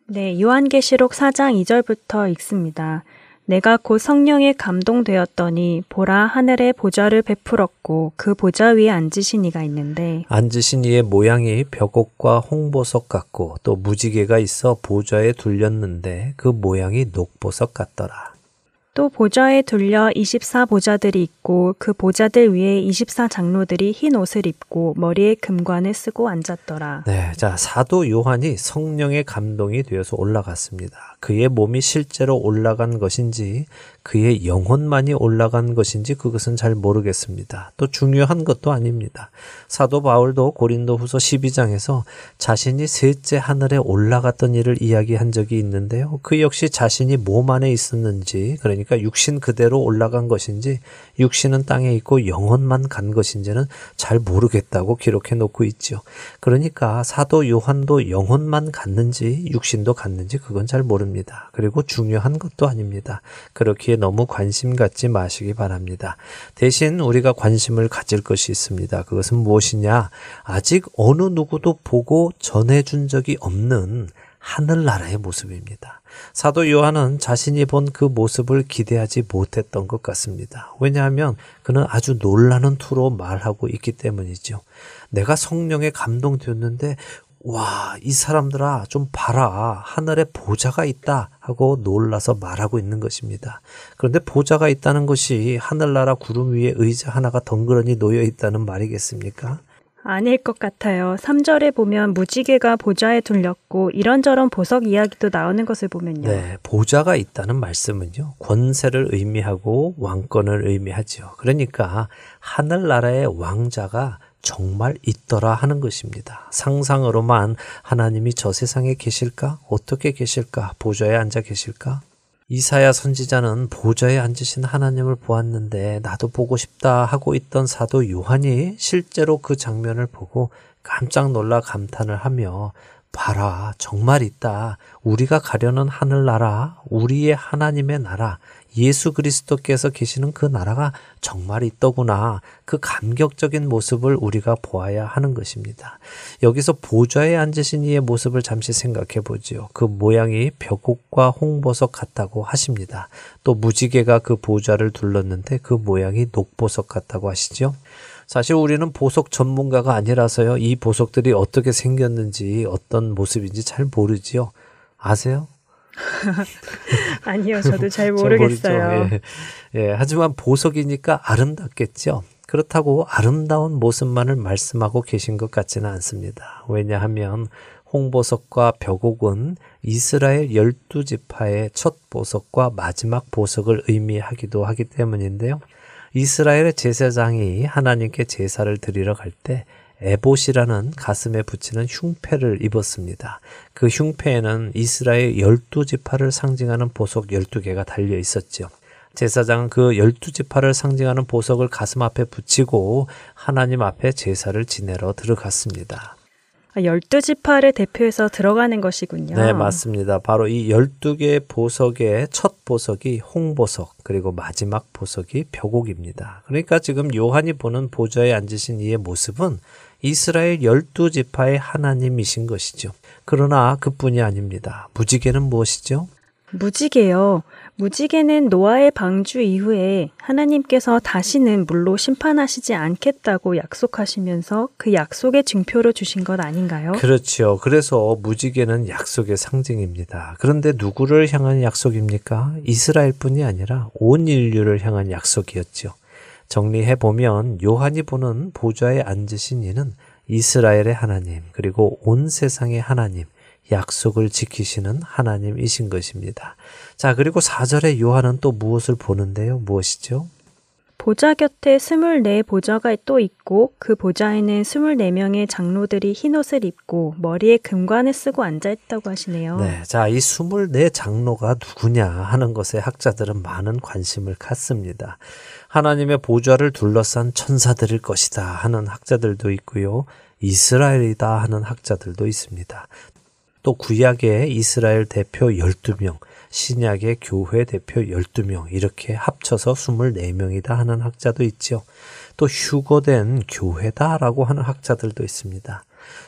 네, 요한계시록 4장 2절부터 읽습니다. 내가 곧 성령에 감동되었더니 보라 하늘에 보좌를 베풀었고 그 보좌 위에 앉으신 이가 있는데 앉으신 이의 모양이 벽옥과 홍보석 같고 또 무지개가 있어 보좌에 둘렸는데 그 모양이 녹보석 같더라. 또 보좌에 둘려 24보좌들이 있고 그 보좌들 위에 24 장로들이 흰 옷을 입고 머리에 금관을 쓰고 앉았더라. 네, 자 사도 요한이 성령의 감동이 되어서 올라갔습니다. 그의 몸이 실제로 올라간 것인지 그의 영혼만이 올라간 것인지 그것은 잘 모르겠습니다. 또 중요한 것도 아닙니다. 사도 바울도 고린도 후서 12장에서 자신이 셋째 하늘에 올라갔던 일을 이야기한 적이 있는데요. 그 역시 자신이 몸 안에 있었는지, 그러니까 육신 그대로 올라간 것인지, 육신은 땅에 있고 영혼만 간 것인지는 잘 모르겠다고 기록해 놓고 있죠. 그러니까 사도 요한도 영혼만 갔는지, 육신도 갔는지 그건 잘 모릅니다. 그리고 중요한 것도 아닙니다. 그렇 기에 너무 관심 갖지 마시기 바랍니다. 대신 우리가 관심을 가질 것이 있습니다. 그것은 무엇이냐? 아직 어느 누구도 보고 전해준 적이 없는 하늘나라의 모습입니다. 사도 요한은 자신이 본 그 모습을 기대하지 못했던 것 같습니다. 왜냐하면 그는 아주 놀라는 투로 말하고 있기 때문이죠. 내가 성령에 감동되었는데 와, 이 사람들아, 좀 봐라. 하늘에 보좌가 있다. 하고 놀라서 말하고 있는 것입니다. 그런데 보좌가 있다는 것이 하늘나라 구름 위에 의자 하나가 덩그러니 놓여 있다는 말이겠습니까? 아닐 것 같아요. 3절에 보면 무지개가 보좌에 둘렸고 이런저런 보석 이야기도 나오는 것을 보면요. 네, 보좌가 있다는 말씀은요, 권세를 의미하고 왕권을 의미하죠. 그러니까 하늘나라의 왕자가 정말 있더라 하는 것입니다. 상상으로만 하나님이 저 세상에 계실까? 어떻게 계실까? 보좌에 앉아 계실까? 이사야 선지자는 보좌에 앉으신 하나님을 보았는데 나도 보고 싶다 하고 있던 사도 요한이 실제로 그 장면을 보고 깜짝 놀라 감탄을 하며 봐라, 정말 있다. 우리가 가려는 하늘나라, 우리의 하나님의 나라, 예수 그리스도께서 계시는 그 나라가 정말 있더구나. 그 감격적인 모습을 우리가 보아야 하는 것입니다. 여기서 보좌에 앉으신 이의 모습을 잠시 생각해 보지요. 그 모양이 벽옥과 홍보석 같다고 하십니다. 또 무지개가 그 보좌를 둘렀는데 그 모양이 녹보석 같다고 하시죠. 사실 우리는 보석 전문가가 아니라서요. 이 보석들이 어떻게 생겼는지 어떤 모습인지 잘 모르지요. 아세요? 아니요, 저도 잘잘 모르겠어요. 예. 예, 하지만 보석이니까 아름답겠죠. 그렇다고 아름다운 모습만을 말씀하고 계신 것 같지는 않습니다. 왜냐하면 홍보석과 벽옥은 이스라엘 열두 지파의 첫 보석과 마지막 보석을 의미하기도 하기 때문인데요. 이스라엘의 제사장이 하나님께 제사를 드리러 갈 때 에봇이라는 가슴에 붙이는 흉패를 입었습니다. 그 흉패에는 이스라엘 열두 지파를 상징하는 보석 열두 개가 달려 있었죠. 제사장은 그 열두 지파를 상징하는 보석을 가슴 앞에 붙이고 하나님 앞에 제사를 지내러 들어갔습니다. 아, 열두 지파를 대표해서 들어가는 것이군요. 네, 맞습니다. 바로 이 12개 보석의 첫 보석이 홍보석, 그리고 마지막 보석이 벼곡입니다. 그러니까 지금 요한이 보는 보좌에 앉으신 이의 모습은 이스라엘 열두 지파의 하나님이신 것이죠. 그러나 그뿐이 아닙니다. 무지개는 무엇이죠? 무지개요. 무지개는 노아의 방주 이후에 하나님께서 다시는 물로 심판하시지 않겠다고 약속하시면서 그 약속의 증표로 주신 것 아닌가요? 그렇죠. 그래서 무지개는 약속의 상징입니다. 그런데 누구를 향한 약속입니까? 이스라엘뿐이 아니라 온 인류를 향한 약속이었죠. 정리해 보면 요한이 보는 보좌에 앉으신 이는 이스라엘의 하나님, 그리고 온 세상의 하나님, 약속을 지키시는 하나님이신 것입니다. 자, 그리고 4절에 요한은 또 무엇을 보는데요? 무엇이죠? 보좌 곁에 24 보좌가 또 있고 그 보좌에는 24명의 장로들이 흰옷을 입고 머리에 금관을 쓰고 앉아 있다고 하시네요. 네. 자, 이 24 장로가 누구냐 하는 것에 학자들은 많은 관심을 갖습니다. 하나님의 보좌를 둘러싼 천사들일 것이다 하는 학자들도 있고요. 이스라엘이다 하는 학자들도 있습니다. 또 구약의 이스라엘 대표 12명, 신약의 교회 대표 12명, 이렇게 합쳐서 24명이다 하는 학자도 있죠. 또 휴거된 교회다라고 하는 학자들도 있습니다.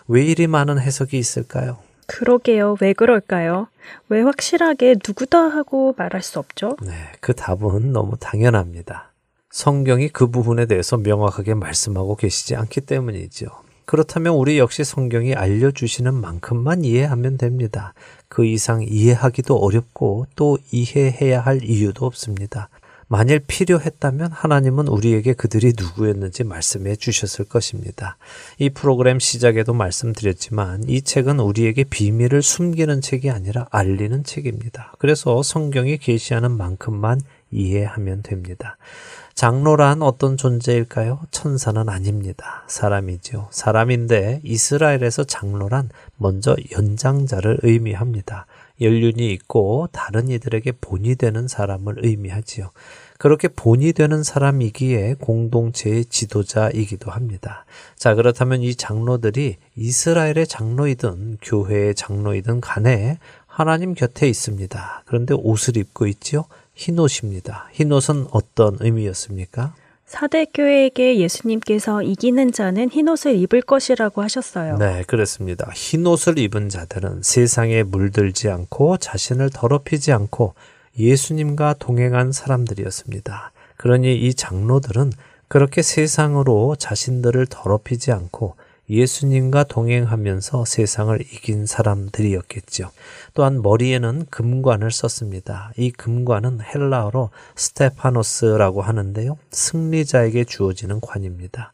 왜 이리 많은 해석이 있을까요? 그러게요. 왜 그럴까요? 왜 확실하게 누구다 하고 말할 수 없죠? 네, 그 답은 너무 당연합니다. 성경이 그 부분에 대해서 명확하게 말씀하고 계시지 않기 때문이죠. 그렇다면 우리 역시 성경이 알려주시는 만큼만 이해하면 됩니다. 그 이상 이해하기도 어렵고 또 이해해야 할 이유도 없습니다. 만일 필요했다면 하나님은 우리에게 그들이 누구였는지 말씀해 주셨을 것입니다. 이 프로그램 시작에도 말씀드렸지만 이 책은 우리에게 비밀을 숨기는 책이 아니라 알리는 책입니다. 그래서 성경이 계시하는 만큼만 이해하면 됩니다. 장로란 어떤 존재일까요? 천사는 아닙니다. 사람이죠. 사람인데 이스라엘에서 장로란 먼저 연장자를 의미합니다. 연륜이 있고 다른 이들에게 본이 되는 사람을 의미하지요. 그렇게 본이 되는 사람이기에 공동체의 지도자이기도 합니다. 자, 그렇다면 이 장로들이 이스라엘의 장로이든 교회의 장로이든 간에 하나님 곁에 있습니다. 그런데 옷을 입고 있지요? 흰옷입니다. 흰옷은 어떤 의미였습니까? 사대 교회에게 예수님께서 이기는 자는 흰옷을 입을 것이라고 하셨어요. 네, 그렇습니다. 흰옷을 입은 자들은 세상에 물들지 않고 자신을 더럽히지 않고 예수님과 동행한 사람들이었습니다. 그러니 이 장로들은 그렇게 세상으로 자신들을 더럽히지 않고 예수님과 동행하면서 세상을 이긴 사람들이었겠죠. 또한 머리에는 금관을 썼습니다. 이 금관은 헬라어로 스테파노스라고 하는데요. 승리자에게 주어지는 관입니다.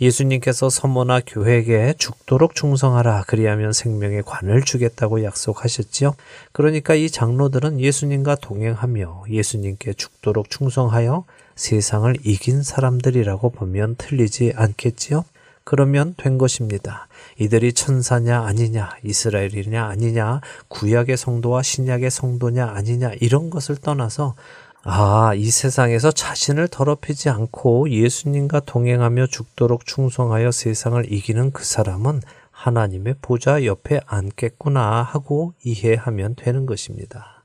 예수님께서 서모나 교회에게 죽도록 충성하라 그리하면 생명의 관을 주겠다고 약속하셨지요. 그러니까 이 장로들은 예수님과 동행하며 예수님께 죽도록 충성하여 세상을 이긴 사람들이라고 보면 틀리지 않겠지요. 그러면 된 것입니다. 이들이 천사냐 아니냐, 이스라엘이냐 아니냐, 구약의 성도와 신약의 성도냐 아니냐, 이런 것을 떠나서 아, 이 세상에서 자신을 더럽히지 않고 예수님과 동행하며 죽도록 충성하여 세상을 이기는 그 사람은 하나님의 보좌 옆에 앉겠구나 하고 이해하면 되는 것입니다.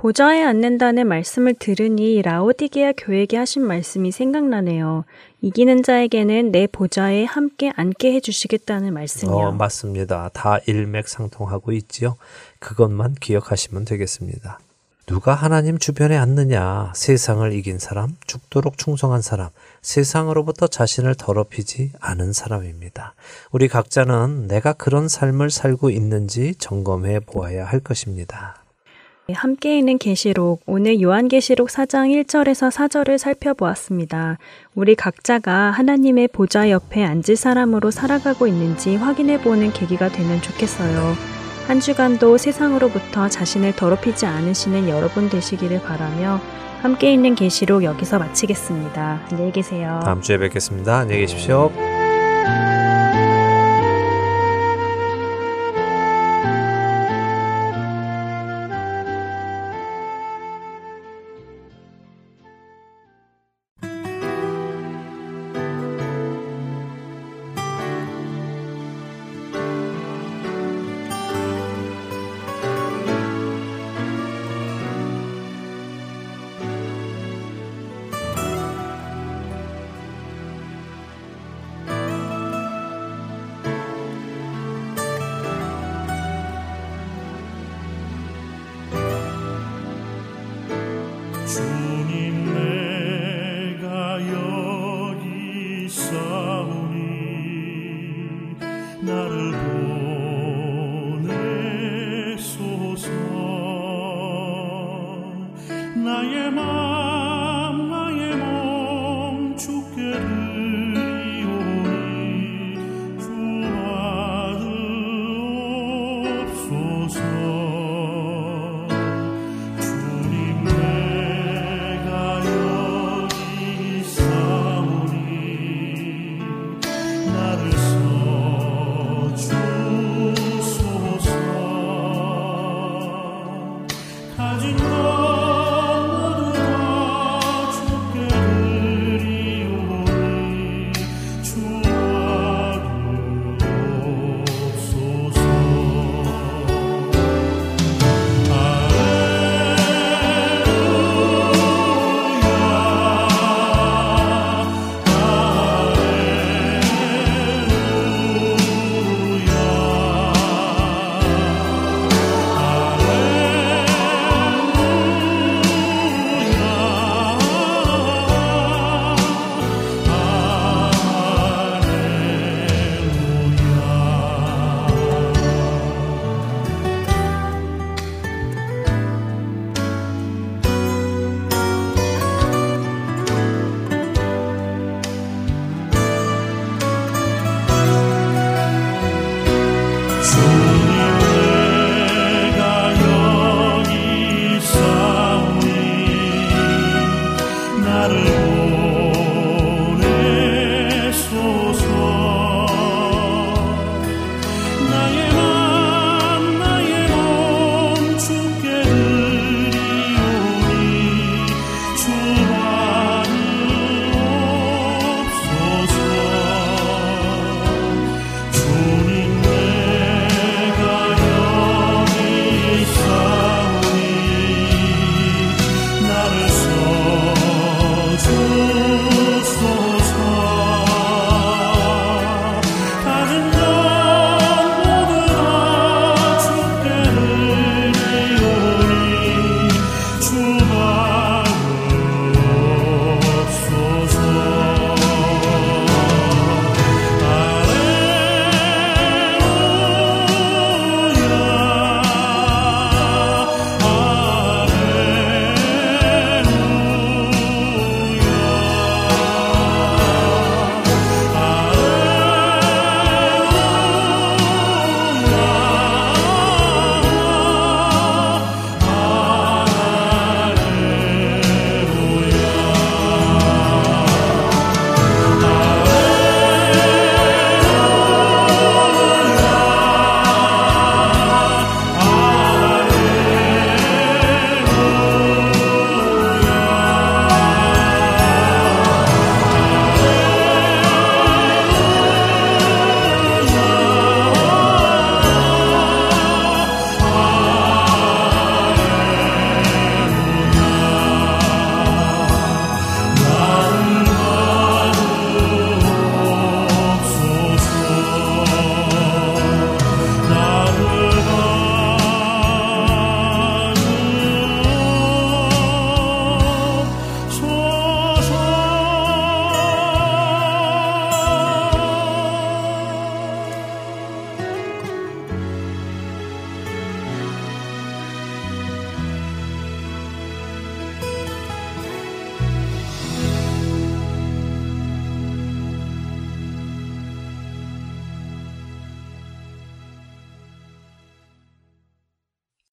보좌에 앉는다는 말씀을 들으니 라오디게아 교회에게 하신 말씀이 생각나네요. 이기는 자에게는 내 보좌에 함께 앉게 해주시겠다는 말씀이요. 어, 맞습니다. 다 일맥상통하고 있지요. 그것만 기억하시면 되겠습니다. 누가 하나님 주변에 앉느냐? 세상을 이긴 사람, 죽도록 충성한 사람, 세상으로부터 자신을 더럽히지 않은 사람입니다. 우리 각자는 내가 그런 삶을 살고 있는지 점검해 보아야 할 것입니다. 함께 있는 계시록 오늘 요한계시록 4장 1절에서 4절을 살펴보았습니다. 우리 각자가 하나님의 보좌 옆에 앉을 사람으로 살아가고 있는지 확인해 보는 계기가 되면 좋겠어요. 한 주간도 세상으로부터 자신을 더럽히지 않으시는 여러분 되시기를 바라며 함께 있는 계시록 여기서 마치겠습니다. 안녕히 계세요. 다음 주에 뵙겠습니다. 안녕히 계십시오.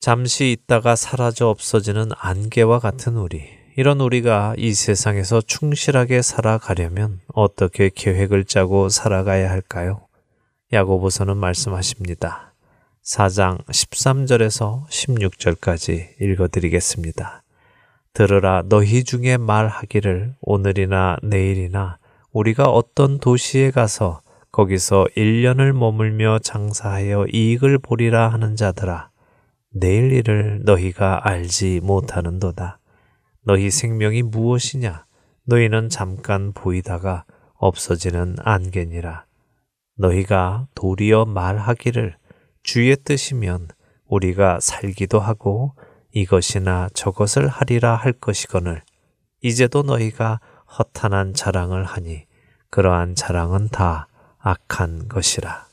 잠시 있다가 사라져 없어지는 안개와 같은 우리. 이런 우리가 이 세상에서 충실하게 살아가려면 어떻게 계획을 짜고 살아가야 할까요? 야고보서는 말씀하십니다. 4장 13절에서 16절까지 읽어드리겠습니다. 들으라 너희 중에 말하기를 오늘이나 내일이나 우리가 어떤 도시에 가서 거기서 1년을 머물며 장사하여 이익을 보리라 하는 자들아 내일 일을 너희가 알지 못하는도다. 너희 생명이 무엇이냐? 너희는 잠깐 보이다가 없어지는 안개니라. 너희가 도리어 말하기를 주의 뜻이면 우리가 살기도 하고 이것이나 저것을 하리라 할 것이거늘 이제도 너희가 허탄한 자랑을 하니 그러한 자랑은 다 악한 것이라.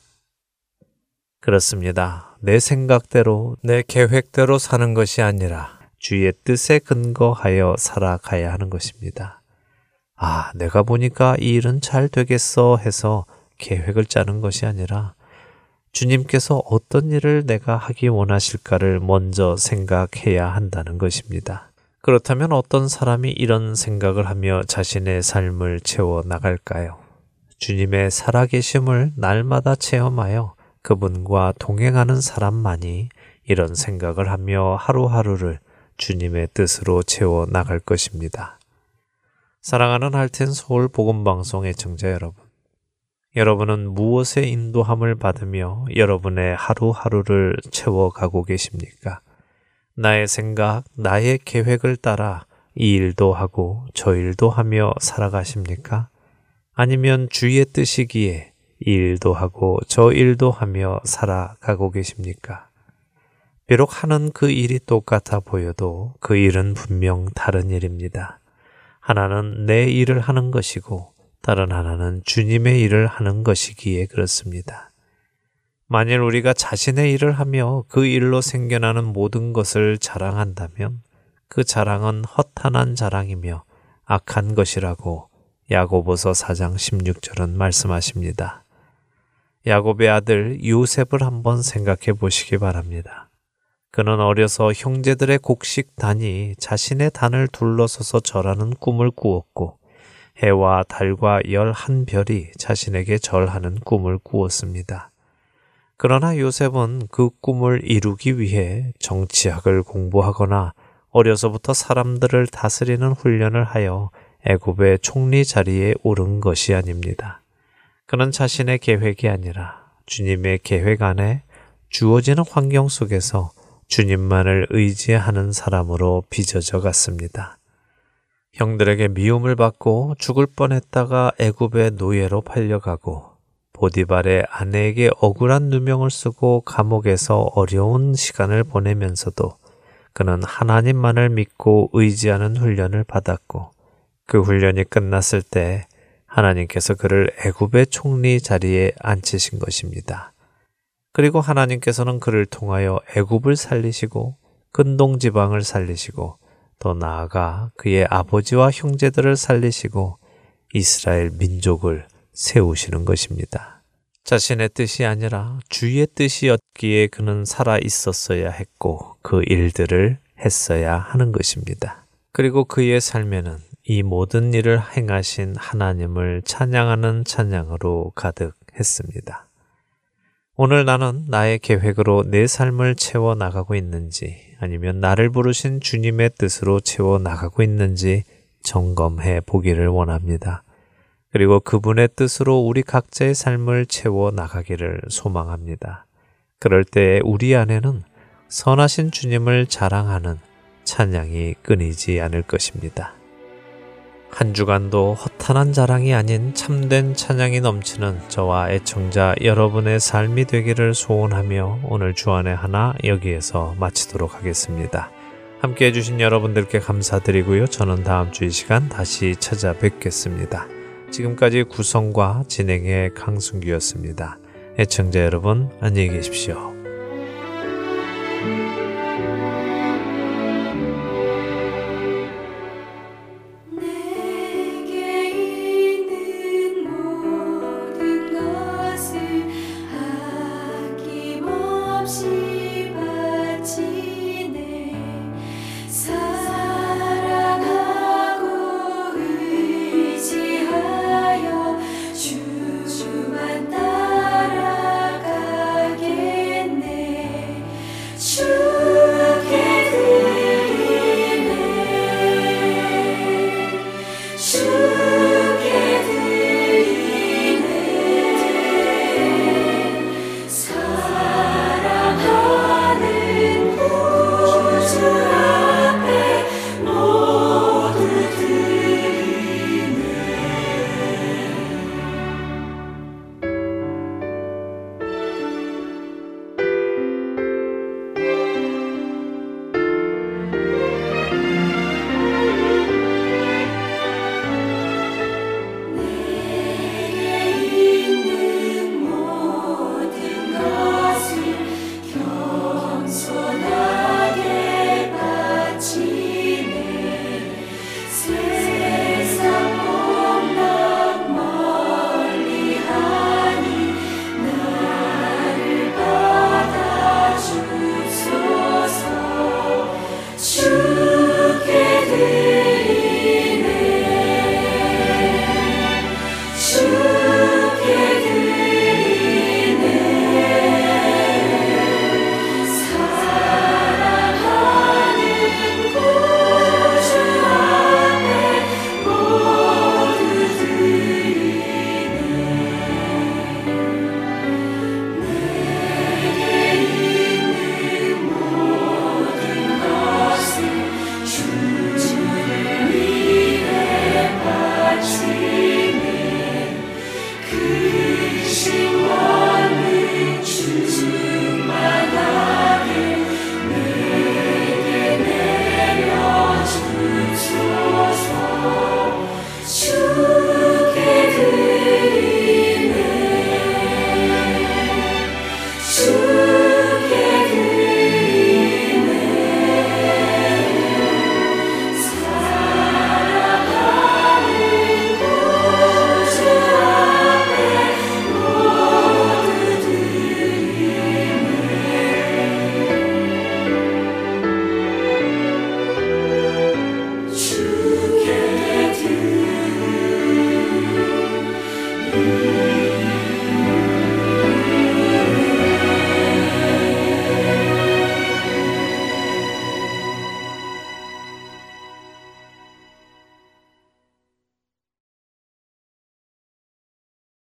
그렇습니다. 내 생각대로, 내 계획대로 사는 것이 아니라 주의 뜻에 근거하여 살아가야 하는 것입니다. 아, 내가 보니까 이 일은 잘 되겠어 해서 계획을 짜는 것이 아니라 주님께서 어떤 일을 내가 하기 원하실까를 먼저 생각해야 한다는 것입니다. 그렇다면 어떤 사람이 이런 생각을 하며 자신의 삶을 채워 나갈까요? 주님의 살아계심을 날마다 체험하여 그분과 동행하는 사람만이 이런 생각을 하며 하루하루를 주님의 뜻으로 채워 나갈 것입니다. 사랑하는 할텐 서울 복음 방송 애청자 여러분. 여러분은 무엇의 인도함을 받으며 여러분의 하루하루를 채워 가고 계십니까? 나의 생각, 나의 계획을 따라 이 일도 하고 저 일도 하며 살아가십니까? 아니면 주의 뜻이기에 이 일도 하고 저 일도 하며 살아가고 계십니까? 비록 하는 그 일이 똑같아 보여도 그 일은 분명 다른 일입니다. 하나는 내 일을 하는 것이고 다른 하나는 주님의 일을 하는 것이기에 그렇습니다. 만일 우리가 자신의 일을 하며 그 일로 생겨나는 모든 것을 자랑한다면 그 자랑은 허탄한 자랑이며 악한 것이라고 야고보서 4장 16절은 말씀하십니다. 야곱의 아들 요셉을 한번 생각해 보시기 바랍니다. 그는 어려서 형제들의 곡식 단이 자신의 단을 둘러서서 절하는 꿈을 꾸었고 해와 달과 열한 별이 자신에게 절하는 꿈을 꾸었습니다. 그러나 요셉은 그 꿈을 이루기 위해 정치학을 공부하거나 어려서부터 사람들을 다스리는 훈련을 하여 애굽의 총리 자리에 오른 것이 아닙니다. 그는 자신의 계획이 아니라 주님의 계획 안에 주어지는 환경 속에서 주님만을 의지하는 사람으로 빚어져 갔습니다. 형들에게 미움을 받고 죽을 뻔했다가 애굽의 노예로 팔려가고 보디발의 아내에게 억울한 누명을 쓰고 감옥에서 어려운 시간을 보내면서도 그는 하나님만을 믿고 의지하는 훈련을 받았고 그 훈련이 끝났을 때 하나님께서 그를 애굽의 총리 자리에 앉히신 것입니다. 그리고 하나님께서는 그를 통하여 애굽을 살리시고 근동 지방을 살리시고 더 나아가 그의 아버지와 형제들을 살리시고 이스라엘 민족을 세우시는 것입니다. 자신의 뜻이 아니라 주의 뜻이었기에 그는 살아 있었어야 했고 그 일들을 했어야 하는 것입니다. 그리고 그의 삶에는 이 모든 일을 행하신 하나님을 찬양하는 찬양으로 가득했습니다. 오늘 나는 나의 계획으로 내 삶을 채워 나가고 있는지 아니면 나를 부르신 주님의 뜻으로 채워 나가고 있는지 점검해 보기를 원합니다. 그리고 그분의 뜻으로 우리 각자의 삶을 채워 나가기를 소망합니다. 그럴 때 우리 안에는 선하신 주님을 자랑하는 찬양이 끊이지 않을 것입니다. 한 주간도 허탄한 자랑이 아닌 참된 찬양이 넘치는 저와 애청자 여러분의 삶이 되기를 소원하며 오늘 주안의 하나 여기에서 마치도록 하겠습니다. 함께 해주신 여러분들께 감사드리고요. 저는 다음 주 이 시간 다시 찾아뵙겠습니다. 지금까지 구성과 진행의 강순기였습니다. 애청자 여러분 안녕히 계십시오.